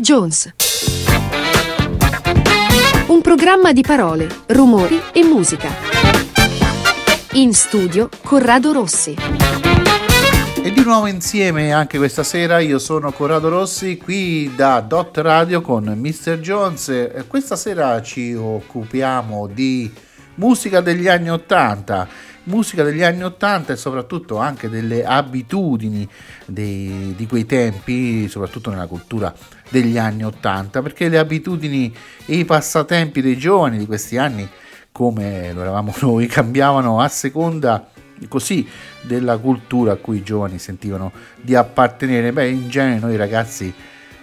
Jones. Un programma di parole, rumori e musica. In studio Corrado Rossi. E di nuovo insieme anche questa sera io sono Corrado Rossi qui da Dot Radio con Mr. Jones. Questa sera ci occupiamo di musica degli anni Ottanta musica degli anni 80 e soprattutto anche delle abitudini dei, di quei tempi, soprattutto nella cultura degli anni 80, perché le abitudini e i passatempi dei giovani di questi anni, come lo eravamo noi, cambiavano a seconda così della cultura a cui i giovani sentivano di appartenere. Beh, in genere noi ragazzi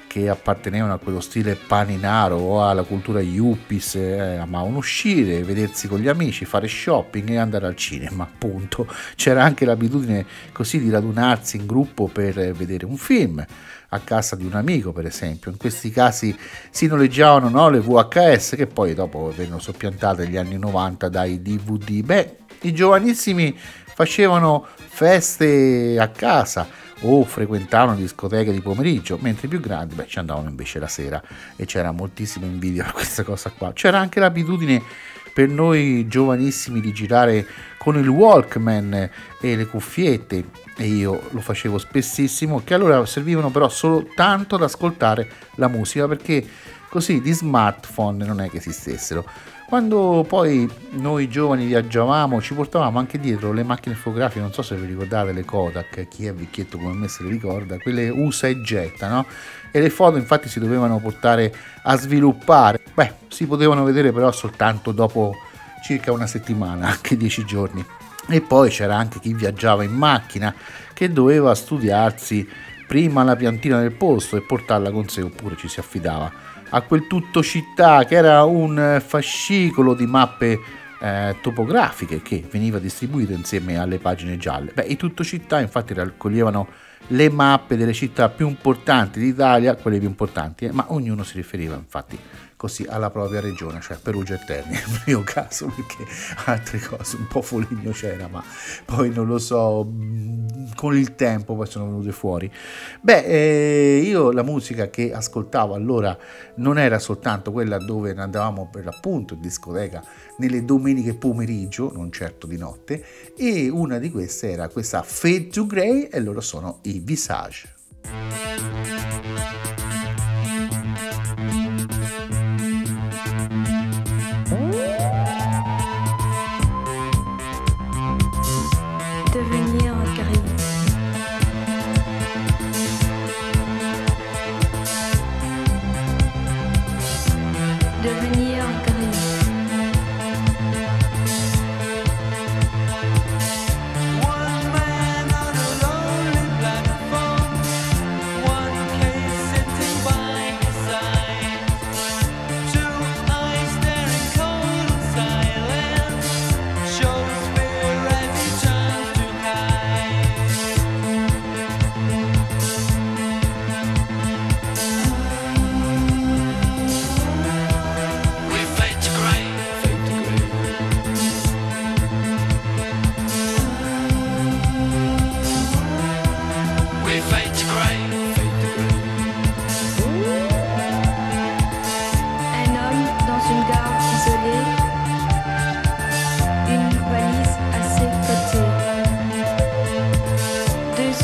che appartenevano a quello stile paninaro o alla cultura yuppies, eh, amavano uscire, vedersi con gli amici, fare shopping e andare al cinema, appunto. C'era anche l'abitudine così di radunarsi in gruppo per vedere un film a casa di un amico, per esempio. In questi casi si noleggiavano no, le VHS che poi dopo vennero soppiantate negli anni 90 dai DVD. Beh, i giovanissimi facevano feste a casa o frequentavano discoteche di pomeriggio, mentre i più grandi beh, ci andavano invece la sera e c'era moltissima invidia per questa cosa qua. C'era anche l'abitudine per noi giovanissimi di girare con il Walkman e le cuffiette e io lo facevo spessissimo che allora servivano però soltanto ad ascoltare la musica perché così di smartphone non è che esistessero quando poi noi giovani viaggiavamo ci portavamo anche dietro le macchine fotografiche, non so se vi ricordate le Kodak, chi è vecchietto come me se le ricorda, quelle usa e getta, no? E le foto infatti si dovevano portare a sviluppare, beh, si potevano vedere però soltanto dopo circa una settimana, anche dieci giorni. E poi c'era anche chi viaggiava in macchina che doveva studiarsi prima la piantina del posto e portarla con sé oppure ci si affidava a quel tutto città che era un fascicolo di mappe eh, topografiche che veniva distribuito insieme alle pagine gialle. Beh, i tutto città infatti raccoglievano le mappe delle città più importanti d'Italia, quelle più importanti, eh, ma ognuno si riferiva infatti così alla propria regione, cioè Perugia e Terni nel mio caso, perché altre cose un po' Foligno c'era, ma poi non lo so, mm, con il tempo poi sono venute fuori. Beh, eh, io la musica che ascoltavo allora non era soltanto quella dove andavamo per l'appunto in discoteca nelle domeniche pomeriggio, non certo di notte, e una di queste era questa Fade to Grey e loro sono i Visage.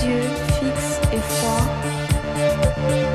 yeux fixes et froids.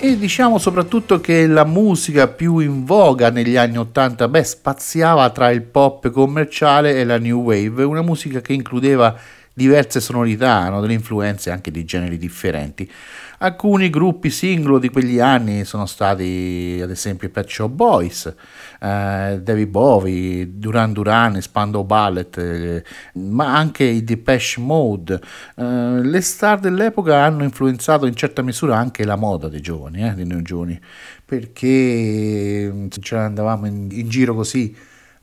E diciamo soprattutto che la musica più in voga negli anni 80 beh, spaziava tra il pop commerciale e la new wave, una musica che includeva diverse sonorità, no? delle influenze anche di generi differenti. Alcuni gruppi singolo di quegli anni sono stati ad esempio i Pet Shop Boys, eh, David Bowie, Duran Duran, Spandau Ballet, eh, ma anche i Depeche Mode. Eh, le star dell'epoca hanno influenzato in certa misura anche la moda dei giovani, eh, dei noi perché mm, ce andavamo in, in giro così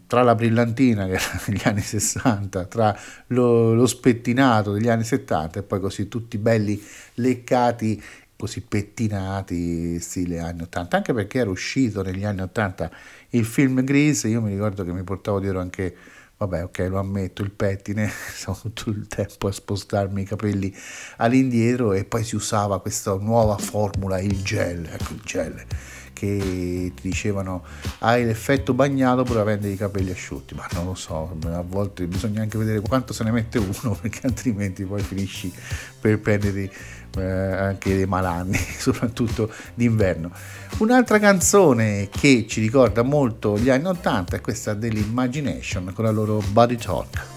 tra la brillantina negli anni 60, tra lo, lo, spettinato degli anni 70 e poi così tutti belli leccati, così pettinati, stile anni 80, anche perché era uscito negli anni 80 il film Grease, io mi ricordo che mi portavo dietro anche, vabbè ok lo ammetto, il pettine, stavo tutto il tempo a spostarmi i capelli all'indietro e poi si usava questa nuova formula, il gel, ecco il gel che ti dicevano hai l'effetto bagnato pur avendo i capelli asciutti, ma non lo so, a volte bisogna anche vedere quanto se ne mette uno perché altrimenti poi finisci per perdere eh, anche dei malanni, soprattutto d'inverno. Un'altra canzone che ci ricorda molto gli anni 80 è questa dell'Imagination con la loro Body Talk.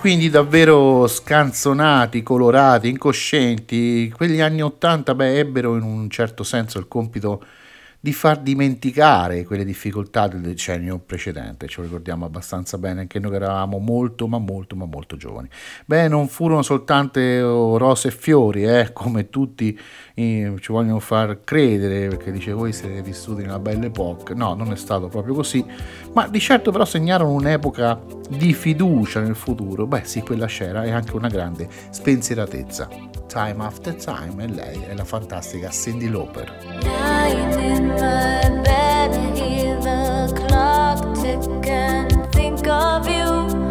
Quindi davvero scanzonati, colorati, incoscienti. Quegli anni Ottanta, ebbero in un certo senso il compito di far dimenticare quelle difficoltà del decennio precedente, ce lo ricordiamo abbastanza bene anche noi che eravamo molto ma molto ma molto giovani. Beh, non furono soltanto rose e fiori, eh, come tutti ci vogliono far credere, perché dice voi siete vissuti una bella epoca, no, non è stato proprio così, ma di certo però segnarono un'epoca di fiducia nel futuro, beh sì, quella c'era e anche una grande spensieratezza. Time After Time e lei è la fantastica Cindy Lauper. Confusion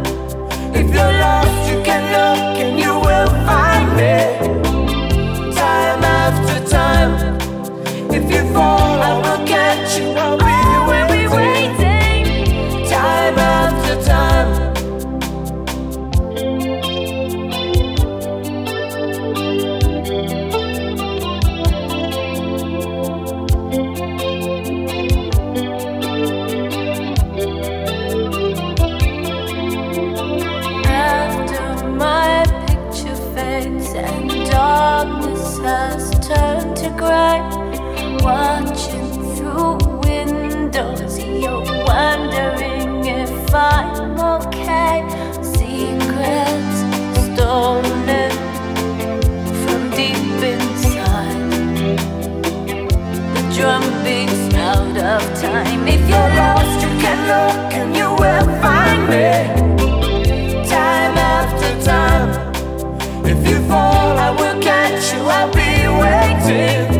If you fall, I will catch you, I'll be waiting.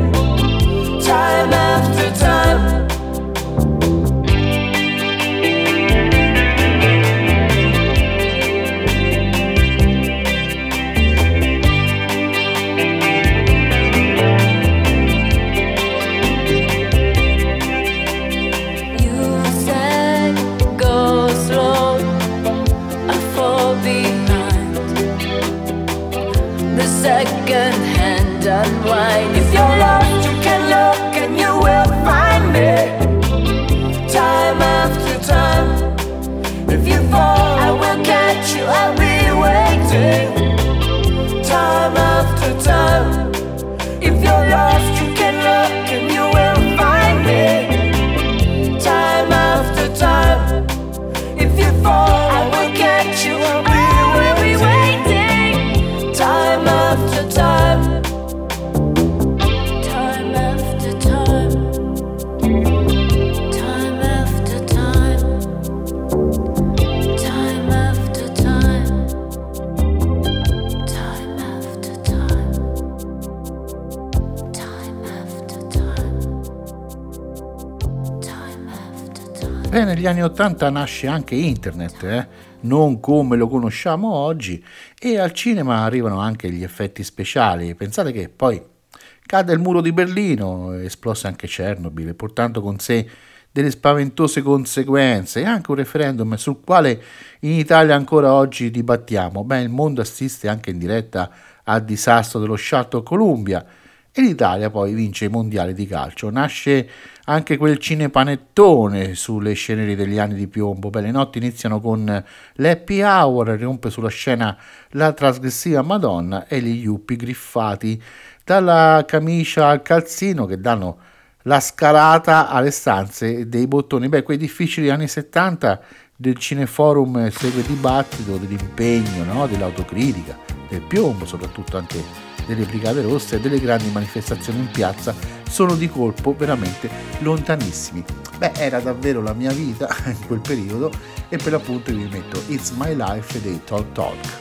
Negli anni Ottanta nasce anche internet, eh? non come lo conosciamo oggi, e al cinema arrivano anche gli effetti speciali. Pensate che poi cade il muro di Berlino, esplose anche Chernobyl, portando con sé delle spaventose conseguenze e anche un referendum sul quale in Italia ancora oggi dibattiamo. Beh, il mondo assiste anche in diretta al disastro dello Sciatto Columbia e l'Italia poi vince i mondiali di calcio. Nasce anche quel cinepanettone sulle scenerie degli anni di piombo. Beh, le notti iniziano con l'happy hour, rompe sulla scena la trasgressiva Madonna e gli yuppie griffati dalla camicia al calzino che danno la scalata alle stanze dei bottoni. Beh, quei difficili anni 70 del cineforum segue dibattito dell'impegno, no? dell'autocritica, del piombo, soprattutto anche delle Brigate Rosse e delle grandi manifestazioni in piazza sono di colpo veramente lontanissimi. Beh, era davvero la mia vita in quel periodo e per l'appunto vi metto It's My Life dei Talk Talk.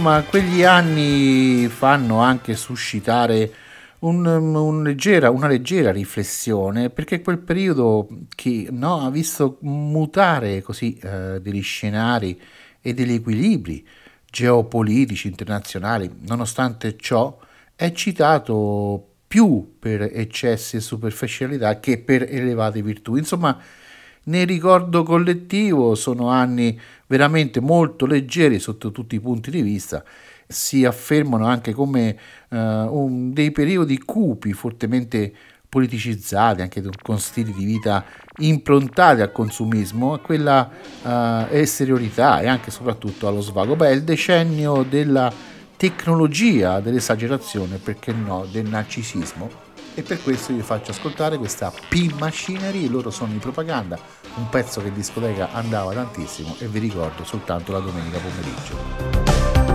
Insomma quegli anni fanno anche suscitare un, un leggera, una leggera riflessione perché quel periodo che no, ha visto mutare così eh, degli scenari e degli equilibri geopolitici internazionali, nonostante ciò è citato più per eccessi e superficialità che per elevate virtù. Insomma, nel ricordo collettivo sono anni veramente molto leggeri sotto tutti i punti di vista, si affermano anche come uh, un, dei periodi cupi, fortemente politicizzati, anche con stili di vita improntati al consumismo, a quella uh, esteriorità e anche soprattutto allo svago. Beh, il decennio della tecnologia, dell'esagerazione, perché no, del narcisismo e per questo vi faccio ascoltare questa P-Machinery, loro sono in propaganda, un pezzo che in discoteca andava tantissimo e vi ricordo soltanto la domenica pomeriggio.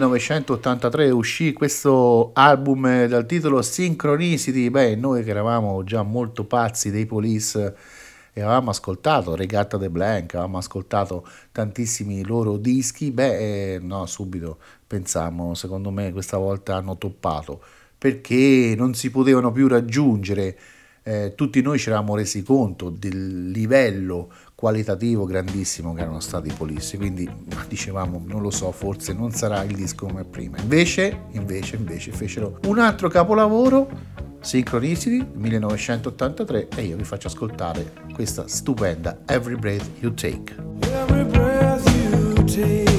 1983 uscì questo album dal titolo Synchronicity, beh, noi che eravamo già molto pazzi dei Police e avevamo ascoltato Regatta de Blank, avevamo ascoltato tantissimi loro dischi, beh, eh, no, subito pensammo, secondo me questa volta hanno toppato, perché non si potevano più raggiungere, eh, tutti noi ci eravamo resi conto del livello qualitativo grandissimo che erano stati i Police, quindi dicevamo, non lo so, forse non sarà il disco come prima. Invece, invece, invece fecero un altro capolavoro Synchronicity 1983 e io vi faccio ascoltare questa stupenda Every Breath You Take. Every breath you take.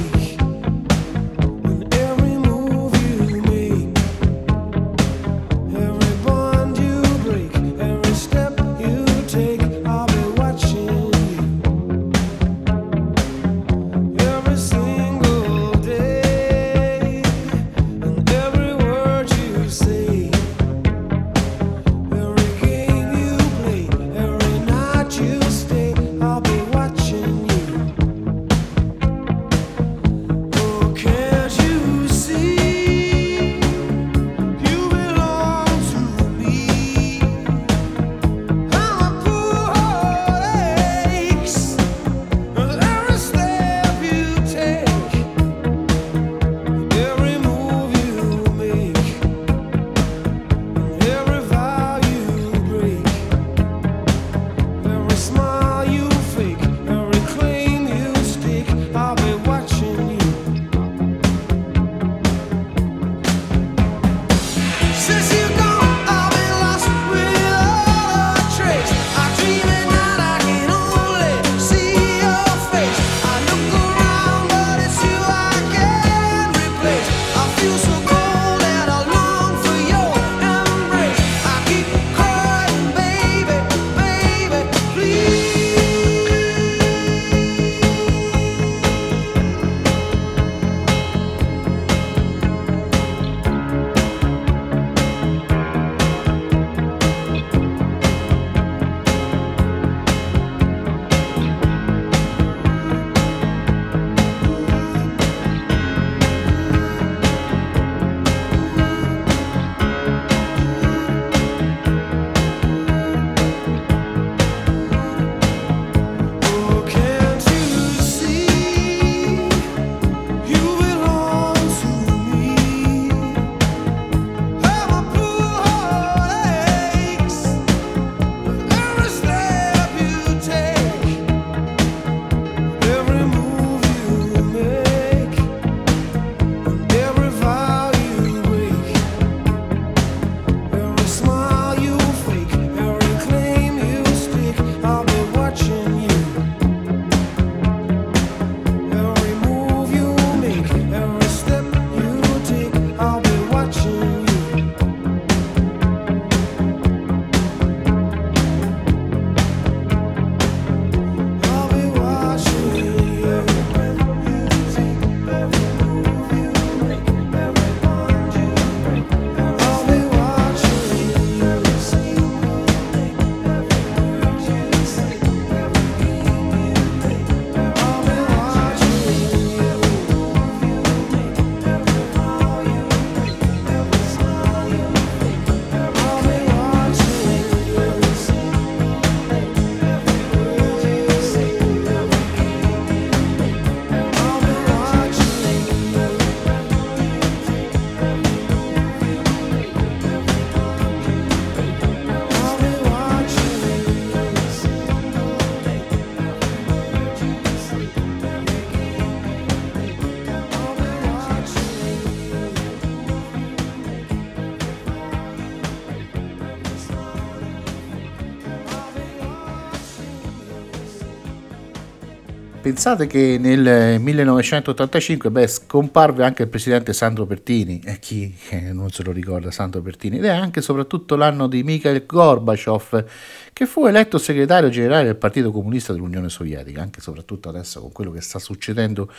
Pensate che nel 1985 beh, scomparve anche il presidente Sandro Pertini, e chi non se lo ricorda Sandro Pertini, ed è anche soprattutto l'anno di Mikhail Gorbachev, che fu eletto segretario generale del Partito Comunista dell'Unione Sovietica, anche e soprattutto adesso con quello che sta succedendo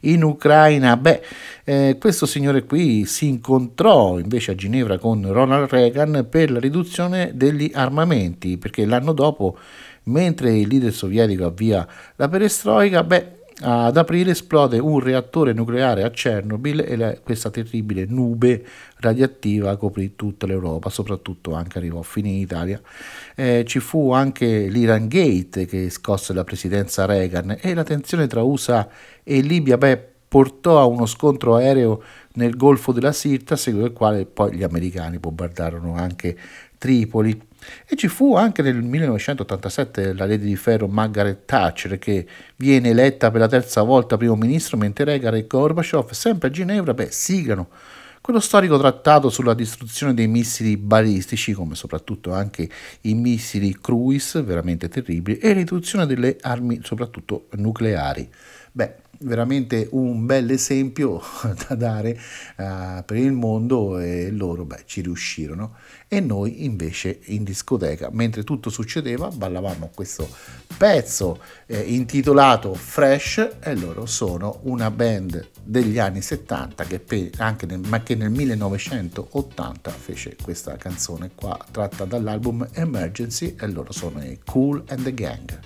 in Ucraina. Beh, eh, questo signore qui si incontrò invece a Ginevra con Ronald Reagan per la riduzione degli armamenti, perché l'anno dopo mentre il leader sovietico avvia la perestroica, beh, ad aprile esplode un reattore nucleare a Chernobyl e la, questa terribile nube radioattiva coprì tutta l'Europa, soprattutto anche arrivò fino in Italia. Eh, ci fu anche l'Iran Gate che scosse la presidenza Reagan e la tensione tra USA e Libia beh, portò a uno scontro aereo nel Golfo della Sirta, seguito al quale poi gli americani bombardarono anche Tripoli. E ci fu anche nel 1987 la Lady di Ferro Margaret Thatcher che viene eletta per la terza volta primo ministro mentre Reagan e Gorbaciov sempre a Ginevra beh, siglano quello storico trattato sulla distruzione dei missili balistici come soprattutto anche i missili cruise veramente terribili e riduzione delle armi soprattutto nucleari. Beh, veramente un bel esempio da dare uh, per il mondo e loro beh, ci riuscirono. E noi invece in discoteca mentre tutto succedeva ballavamo questo pezzo eh, intitolato Fresh e loro sono una band degli anni 70 che pe- anche nel, ma che nel 1980 fece questa canzone qua tratta dall'album Emergency e loro sono i Cool and the Gang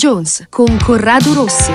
Jones con Corrado Rossi.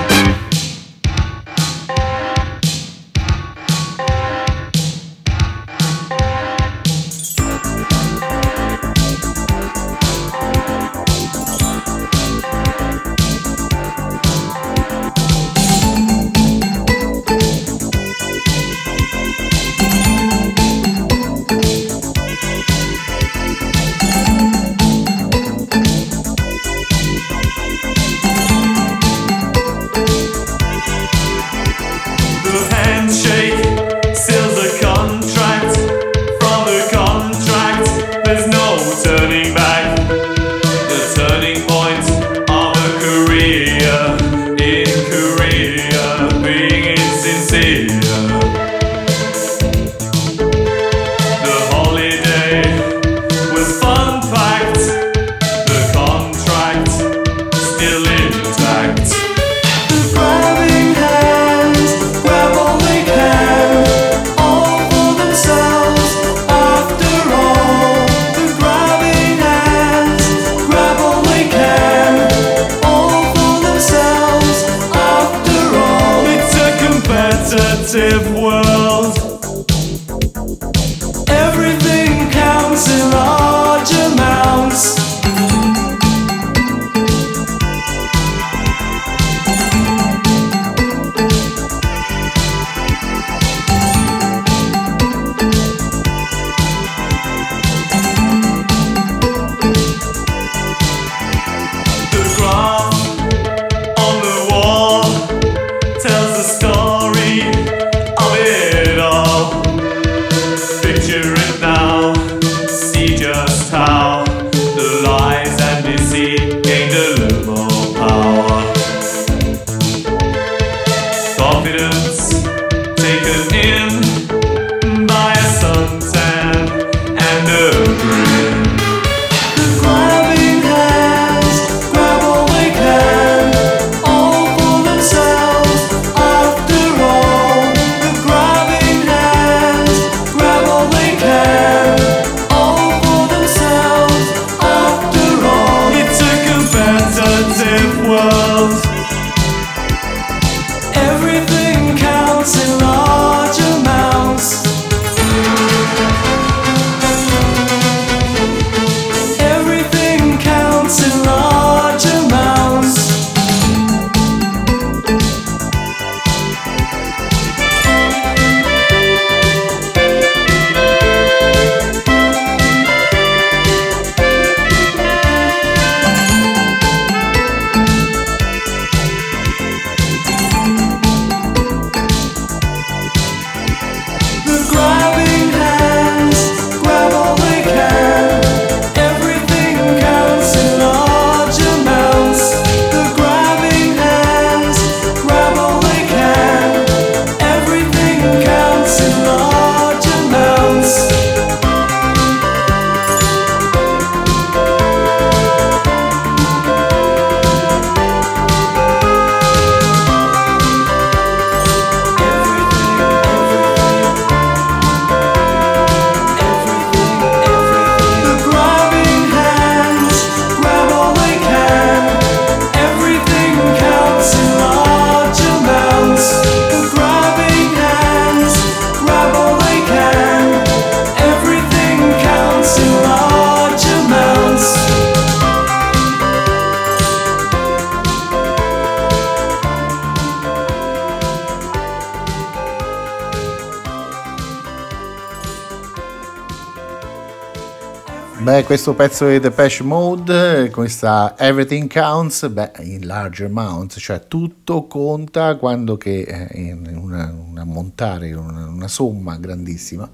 Questo pezzo di Depeche Mode, questa Everything Counts, beh, in large amounts, cioè tutto conta quando che eh, in una, un ammontare, una, una, somma grandissima,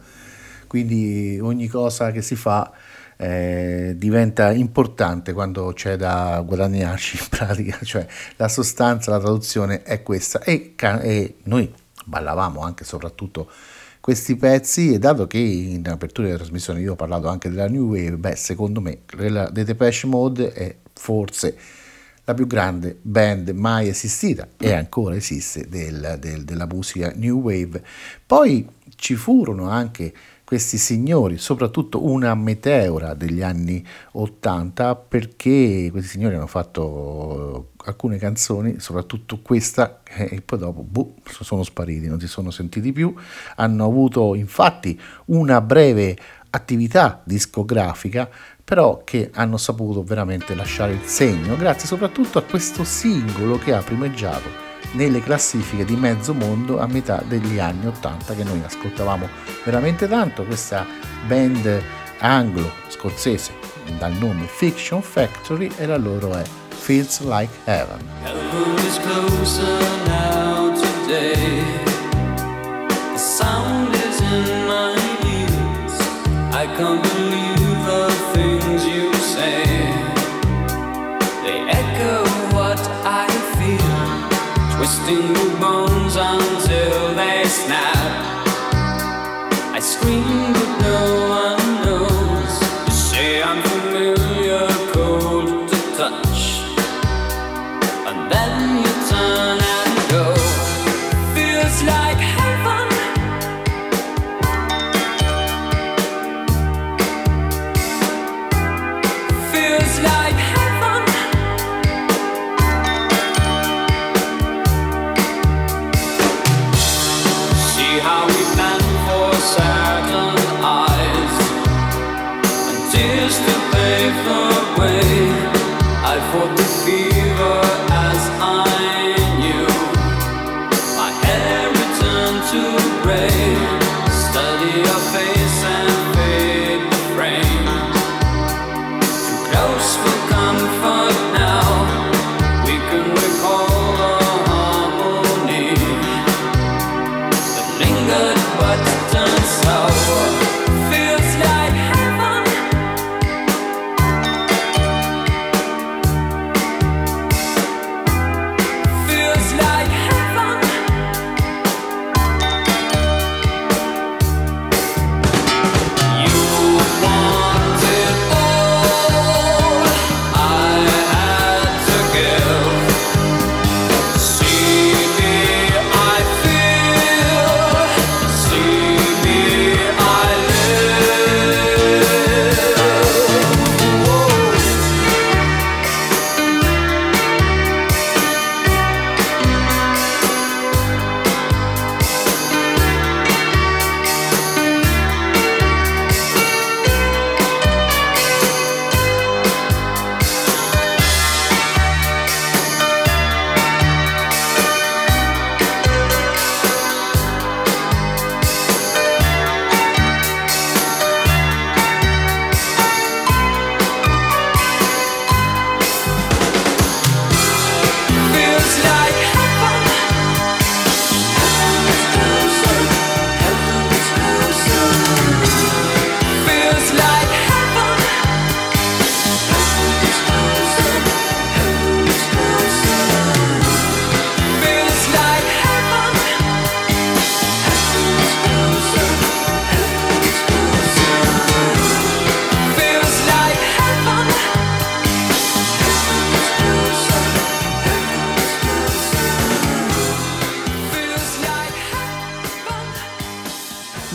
quindi ogni cosa che si fa eh, diventa importante quando c'è da guadagnarci in pratica, cioè la sostanza, la traduzione è questa. E, e noi ballavamo anche soprattutto questi pezzi e dato che in apertura della trasmissione io ho parlato anche della New Wave, beh secondo me la The Depeche Mode è forse la più grande band mai esistita e ancora esiste del, del, della musica New Wave. Poi ci furono anche questi signori, soprattutto una meteora degli anni 80, perché questi signori hanno fatto alcune canzoni, soprattutto questa, e poi dopo boh, sono spariti, non si sono sentiti più. Hanno avuto infatti una breve attività discografica, però che hanno saputo veramente lasciare il segno, grazie soprattutto a questo singolo che ha primeggiato nelle classifiche di mezzo mondo a metà degli anni 80 che noi ascoltavamo veramente tanto. Questa band anglo-scozzese dal nome Fiction Factory e la loro è Feels Like Heaven. Heaven do the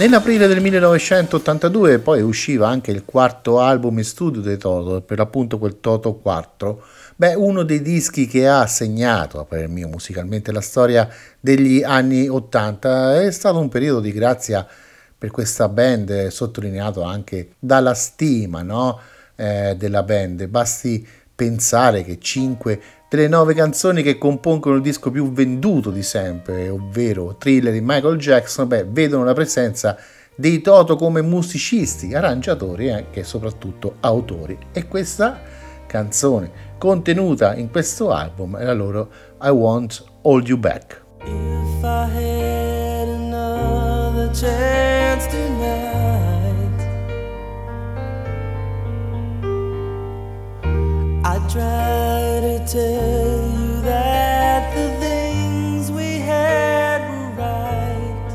Nell'aprile del 1982 poi usciva anche il quarto album in studio dei Toto, per l'appunto quel Toto 4. Beh, uno dei dischi che ha segnato, per il mio musicalmente, la storia degli anni 80. È stato un periodo di grazia per questa band, sottolineato anche dalla stima no? eh, della band. Basti pensare che 5 delle nove canzoni che compongono il disco più venduto di sempre, ovvero Thriller di Michael Jackson, beh, vedono la presenza dei Toto come musicisti, arrangiatori e anche soprattutto autori. E questa canzone contenuta in questo album è la loro I Want Hold You Back. If I had another chance tonight, try to tell you that the things we had were right.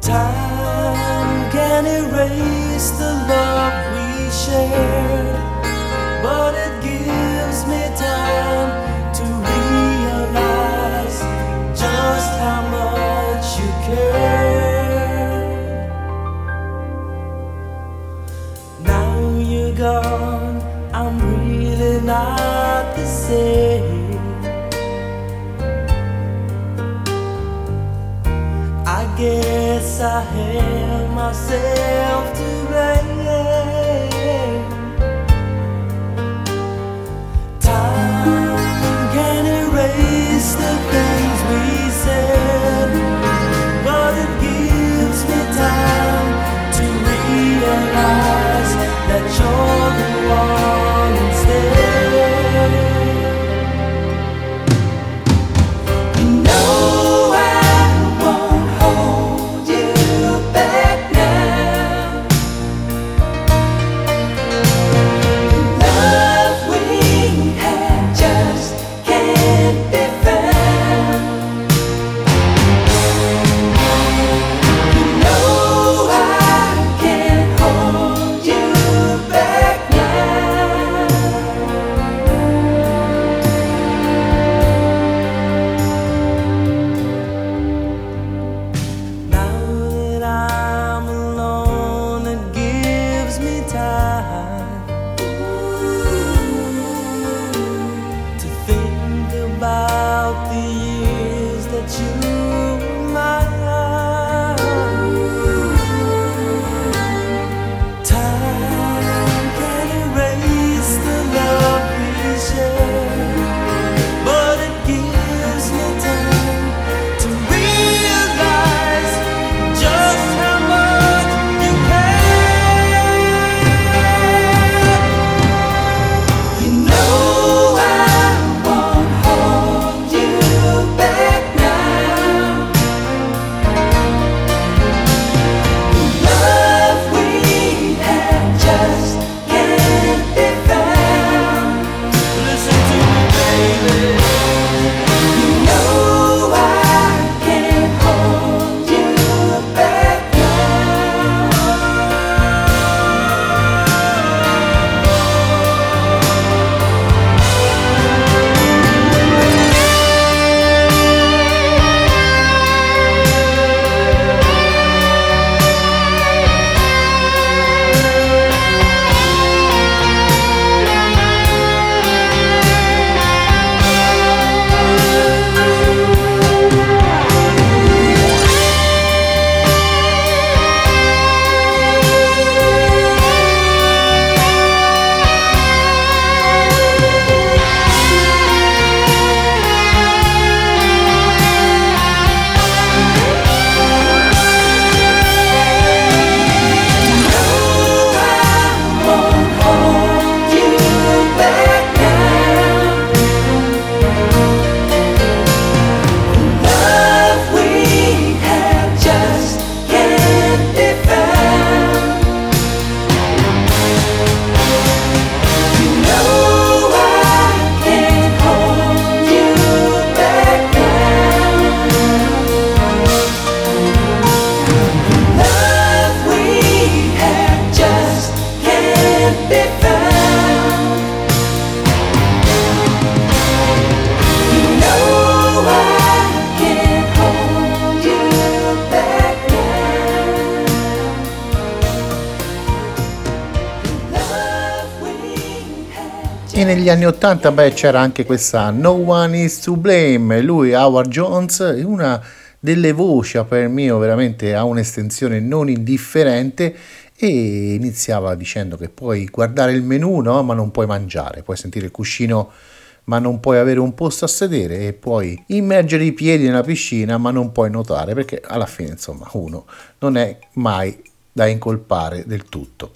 Time can erase the love we shared, but it gives me time to realize just how much you care. Now you're gone say I guess I have myself to blame. anni 80 beh, c'era anche questa No One Is To Blame, lui Howard Jones, una delle voci a per mio veramente ha un'estensione non indifferente e iniziava dicendo che puoi guardare il menù no? ma non puoi mangiare, puoi sentire il cuscino ma non puoi avere un posto a sedere e puoi immergere i piedi nella piscina ma non puoi nuotare perché alla fine insomma uno non è mai da incolpare del tutto.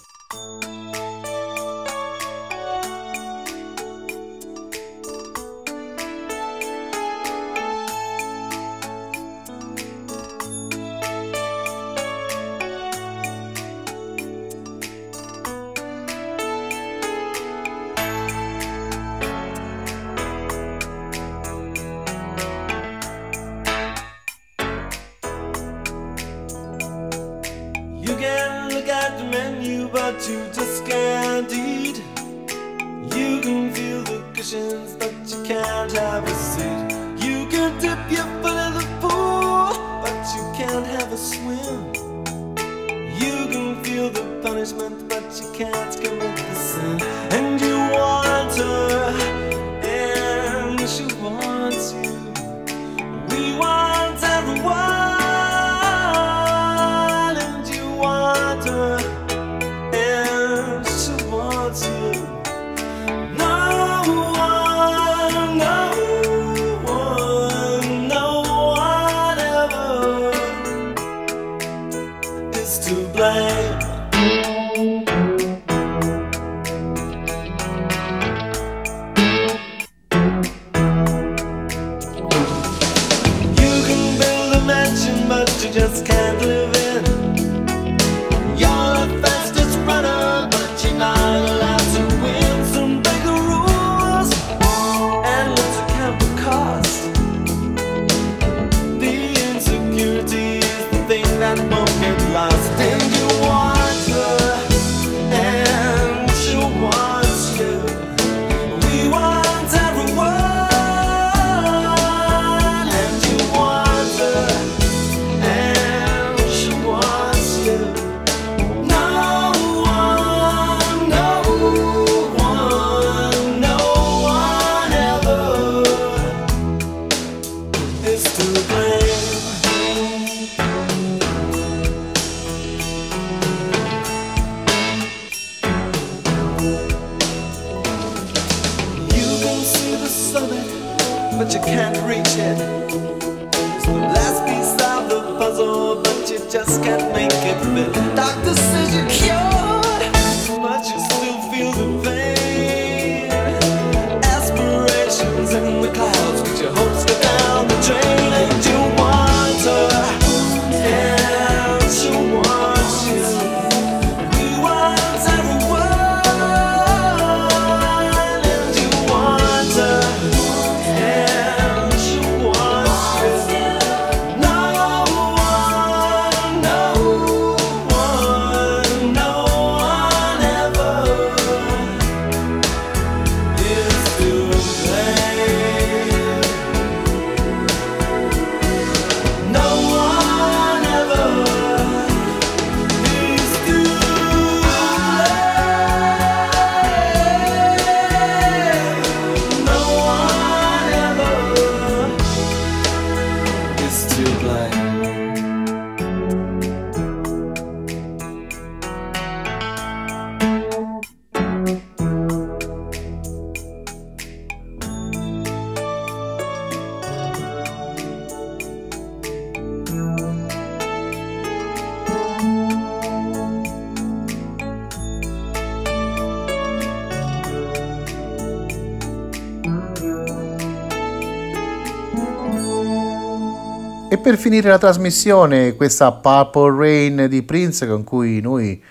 per finire la trasmissione questa Purple Rain di Prince con cui noi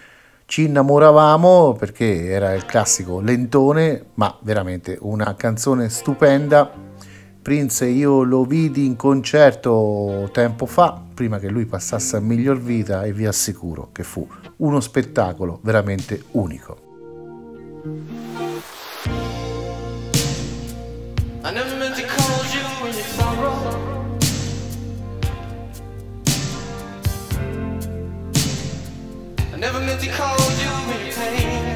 ci innamoravamo perché era il classico lentone, ma veramente una canzone stupenda. Prince io lo vidi in concerto tempo fa, prima che lui passasse a miglior vita e vi assicuro che fu uno spettacolo veramente unico. I never meant to call you when you. Never meant to cause you any pain.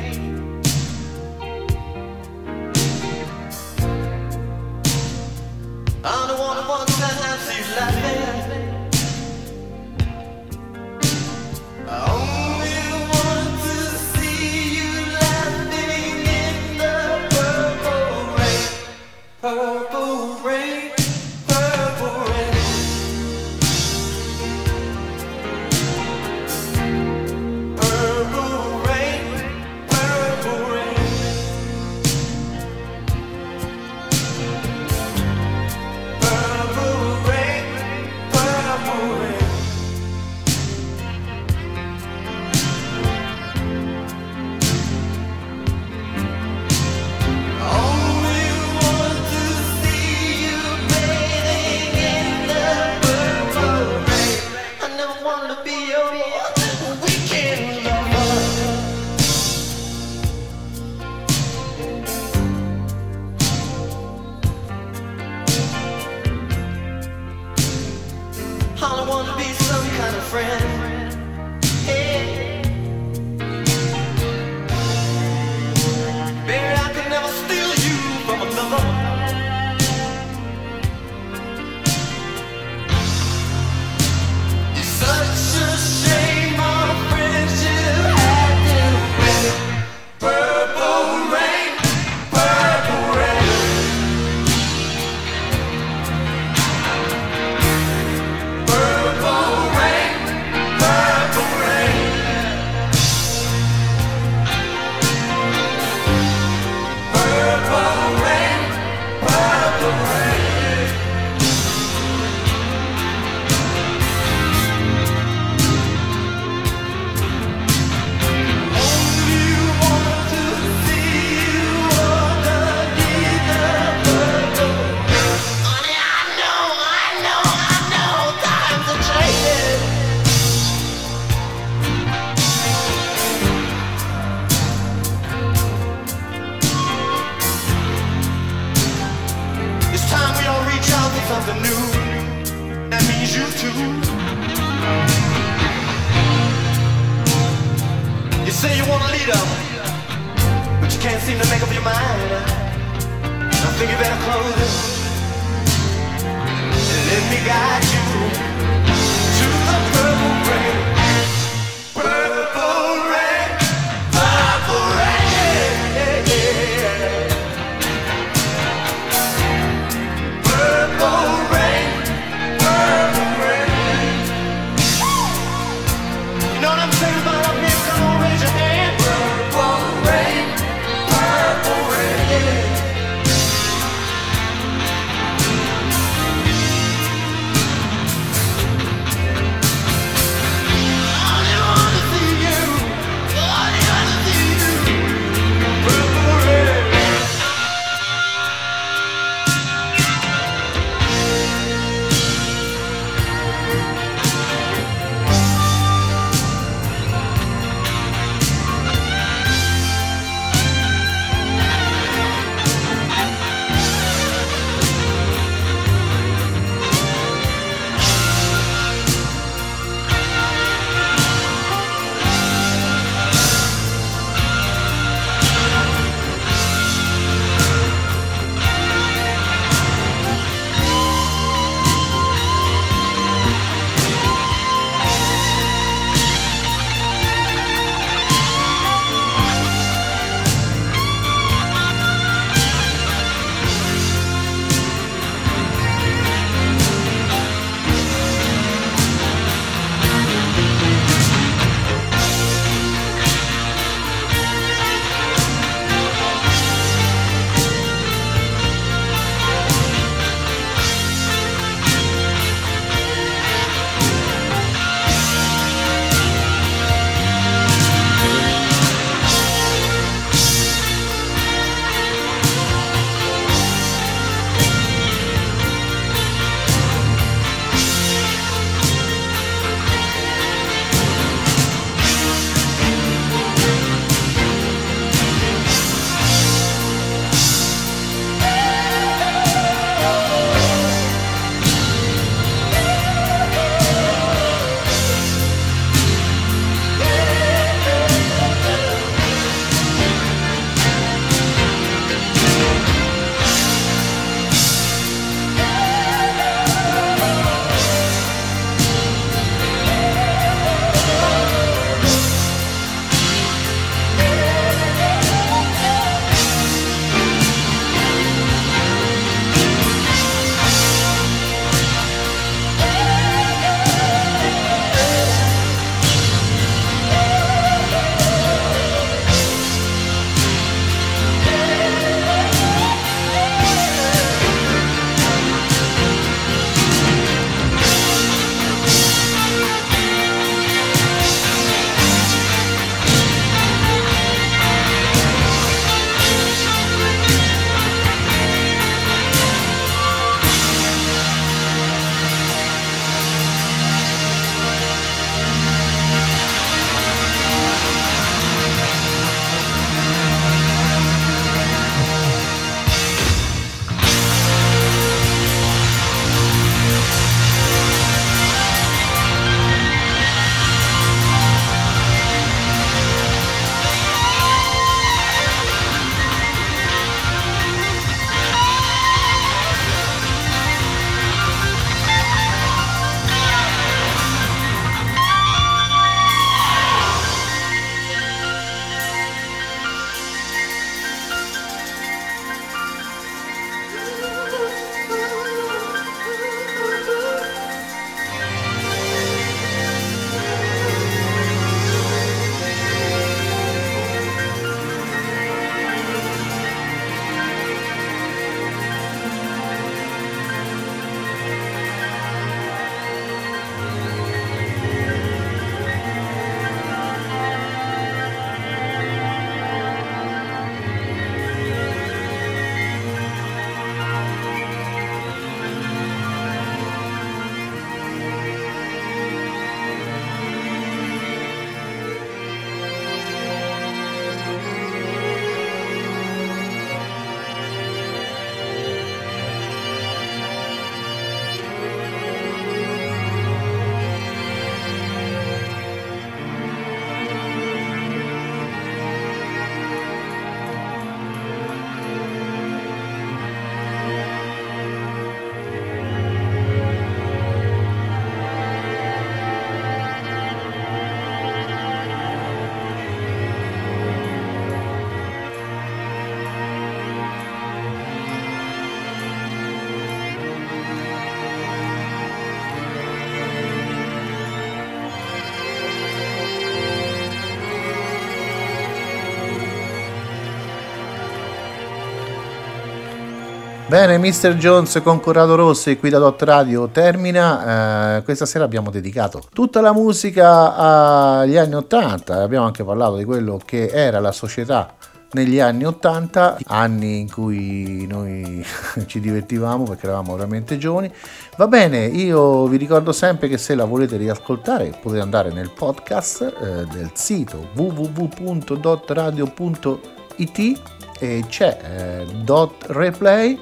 Bene, Mr. Jones con Corrado Rossi qui da Dot Radio termina. Eh, questa sera abbiamo dedicato tutta la musica agli anni 80. Abbiamo anche parlato di quello che era la società negli anni 80, anni in cui noi ci divertivamo perché eravamo veramente giovani. Va bene, io vi ricordo sempre che se la volete riascoltare potete andare nel podcast eh, del sito www.dotradio.it e c'è eh, Dot Replay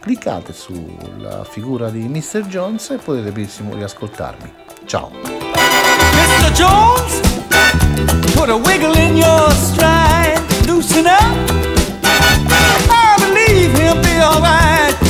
cliccate sulla figura di Mr. Jones e potete benissimo riascoltarmi. Ciao! Mr. Jones, put a wiggle in your stride, loosen up. I believe he'll be alright.